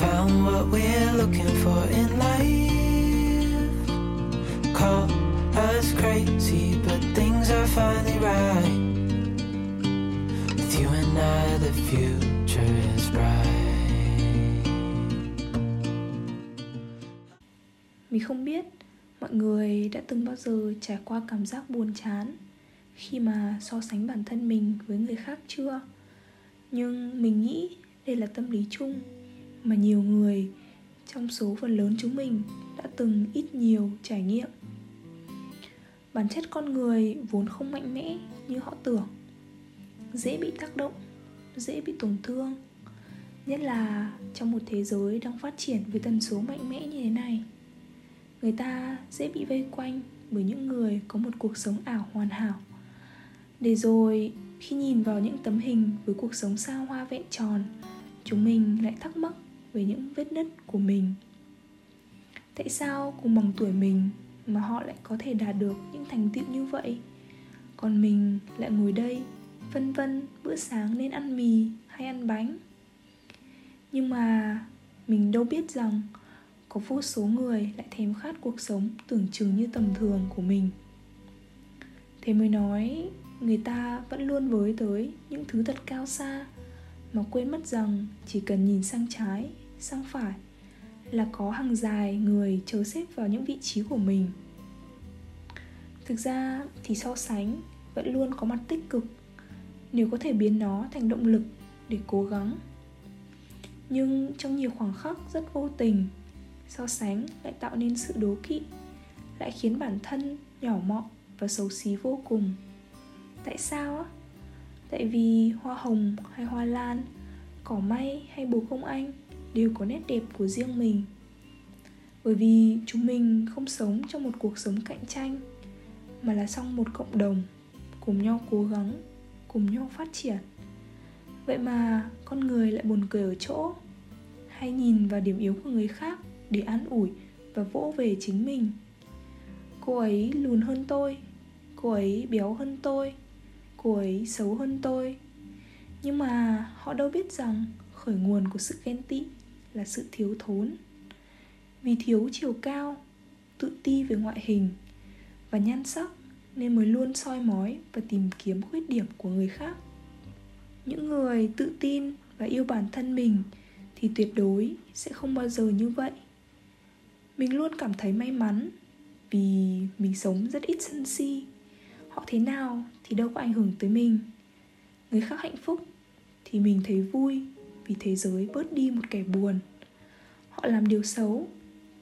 Found what we're looking for in life. Call us crazy, but things are finally right. With you and I, the future is bright. Mình không biết mọi người đã từng bao giờ trải qua cảm giác buồn chán khi mà so sánh bản thân mình với người khác chưa? Nhưng mình nghĩ đây là tâm lý chung mà nhiều người, trong số phần lớn chúng mình, đã từng ít nhiều trải nghiệm. Bản chất con người vốn không mạnh mẽ như họ tưởng. Dễ bị tác động, dễ bị tổn thương. Nhất là trong một thế giới đang phát triển với tần số mạnh mẽ như thế này, người ta dễ bị vây quanh bởi những người có một cuộc sống ảo hoàn hảo. Để rồi, khi nhìn vào những tấm hình với cuộc sống xa hoa vẹn tròn, chúng mình lại thắc mắc về những vết nứt của mình. Tại sao cùng bằng tuổi mình mà họ lại có thể đạt được những thành tựu như vậy? Còn mình lại ngồi đây vân vân bữa sáng nên ăn mì hay ăn bánh? Nhưng mà mình đâu biết rằng có vô số người lại thèm khát cuộc sống tưởng chừng như tầm thường của mình. Thế mới nói người ta vẫn luôn với tới những thứ thật cao xa mà quên mất rằng chỉ cần nhìn sang trái, sang phải là có hàng dài người chờ xếp vào những vị trí của mình. Thực ra thì so sánh vẫn luôn có mặt tích cực, nếu có thể biến nó thành động lực để cố gắng. Nhưng trong nhiều khoảng khắc rất vô tình, so sánh lại tạo nên sự đố kỵ, lại khiến bản thân nhỏ mọn và xấu xí vô cùng. Tại sao á? Tại vì hoa hồng hay hoa lan, cỏ may hay bồ công anh đều có nét đẹp của riêng mình. Bởi vì chúng mình không sống trong một cuộc sống cạnh tranh, mà là trong một cộng đồng, cùng nhau cố gắng, cùng nhau phát triển. Vậy mà con người lại buồn cười ở chỗ, hay nhìn vào điểm yếu của người khác để an ủi và vỗ về chính mình. Cô ấy lùn hơn tôi, cô ấy béo hơn tôi cô ấy xấu hơn tôi. Nhưng mà họ đâu biết rằng khởi nguồn của sự ghen tị là sự thiếu thốn. Vì thiếu chiều cao, tự ti về ngoại hình và nhan sắc nên mới luôn soi mói và tìm kiếm khuyết điểm của người khác. Những người tự tin và yêu bản thân mình thì tuyệt đối sẽ không bao giờ như vậy. Mình luôn cảm thấy may mắn vì mình sống rất ít sân si họ thế nào thì đâu có ảnh hưởng tới mình. Người khác hạnh phúc thì mình thấy vui vì thế giới bớt đi một kẻ buồn. Họ làm điều xấu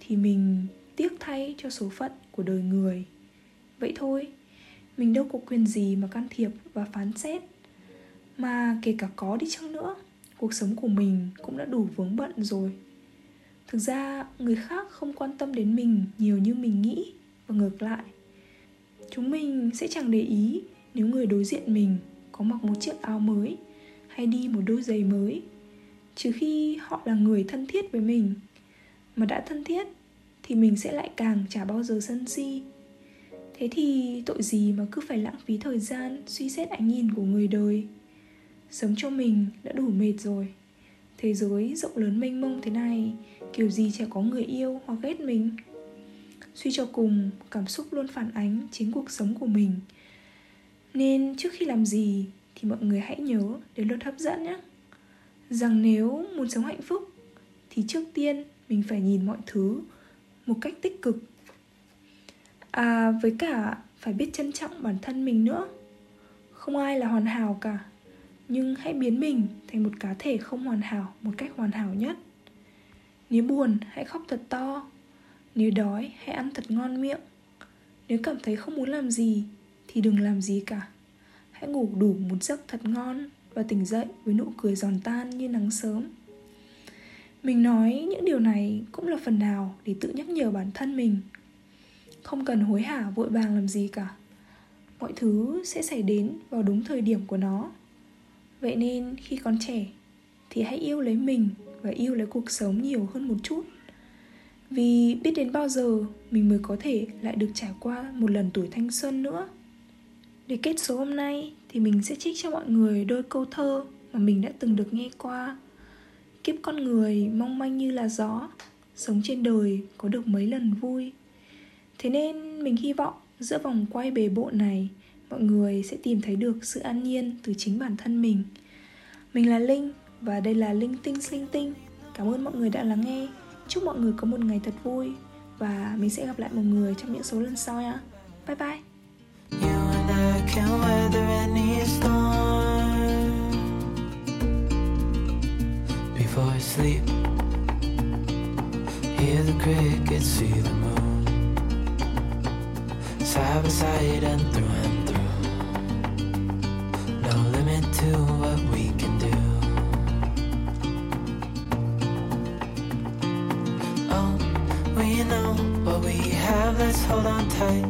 thì mình tiếc thay cho số phận của đời người. Vậy thôi, mình đâu có quyền gì mà can thiệp và phán xét. Mà kể cả có đi chăng nữa, cuộc sống của mình cũng đã đủ vướng bận rồi. Thực ra, người khác không quan tâm đến mình nhiều như mình nghĩ và ngược lại chúng mình sẽ chẳng để ý nếu người đối diện mình có mặc một chiếc áo mới hay đi một đôi giày mới. Trừ khi họ là người thân thiết với mình. Mà đã thân thiết thì mình sẽ lại càng chả bao giờ sân si. Thế thì tội gì mà cứ phải lãng phí thời gian suy xét ánh nhìn của người đời? Sống cho mình đã đủ mệt rồi. Thế giới rộng lớn mênh mông thế này, kiểu gì chả có người yêu hoặc ghét mình? Suy cho cùng cảm xúc luôn phản ánh chính cuộc sống của mình. Nên trước khi làm gì thì mọi người hãy nhớ đến luật hấp dẫn nhé. Rằng nếu muốn sống hạnh phúc thì trước tiên mình phải nhìn mọi thứ một cách tích cực. À với cả phải biết trân trọng bản thân mình nữa. Không ai là hoàn hảo cả, nhưng hãy biến mình thành một cá thể không hoàn hảo một cách hoàn hảo nhất. Nếu buồn, hãy khóc thật to nếu đói hãy ăn thật ngon miệng, nếu cảm thấy không muốn làm gì thì đừng làm gì cả. Hãy ngủ đủ một giấc thật ngon và tỉnh dậy với nụ cười giòn tan như nắng sớm. Mình nói những điều này cũng là phần nào để tự nhắc nhở bản thân mình. Không cần hối hả vội vàng làm gì cả. Mọi thứ sẽ xảy đến vào đúng thời điểm của nó. Vậy nên khi còn trẻ thì hãy yêu lấy mình và yêu lấy cuộc sống nhiều hơn một chút vì biết đến bao giờ mình mới có thể lại được trải qua một lần tuổi thanh xuân nữa? Để kết số hôm nay thì mình sẽ trích cho mọi người đôi câu thơ mà mình đã từng được nghe qua. Kiếp con người mong manh như là gió, sống trên đời có được mấy lần vui. Thế nên mình hy vọng giữa vòng quay bề bộ này, mọi người sẽ tìm thấy được sự an nhiên từ chính bản thân mình. Mình là linh và đây là linh tinh linh tinh. Cảm ơn mọi người đã lắng nghe chúc mọi người có một ngày thật vui và mình sẽ gặp lại mọi người trong những số lần sau nha bye bye before I sleep. Hear the crickets, see the moon. Side by side and through and through. No limit to what we can do. what we have, let's hold on tight.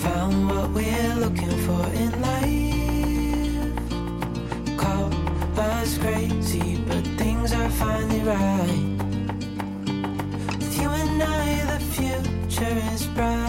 Found what we're looking for in life. Call us crazy, but things are finally right. With you and I, the future is bright.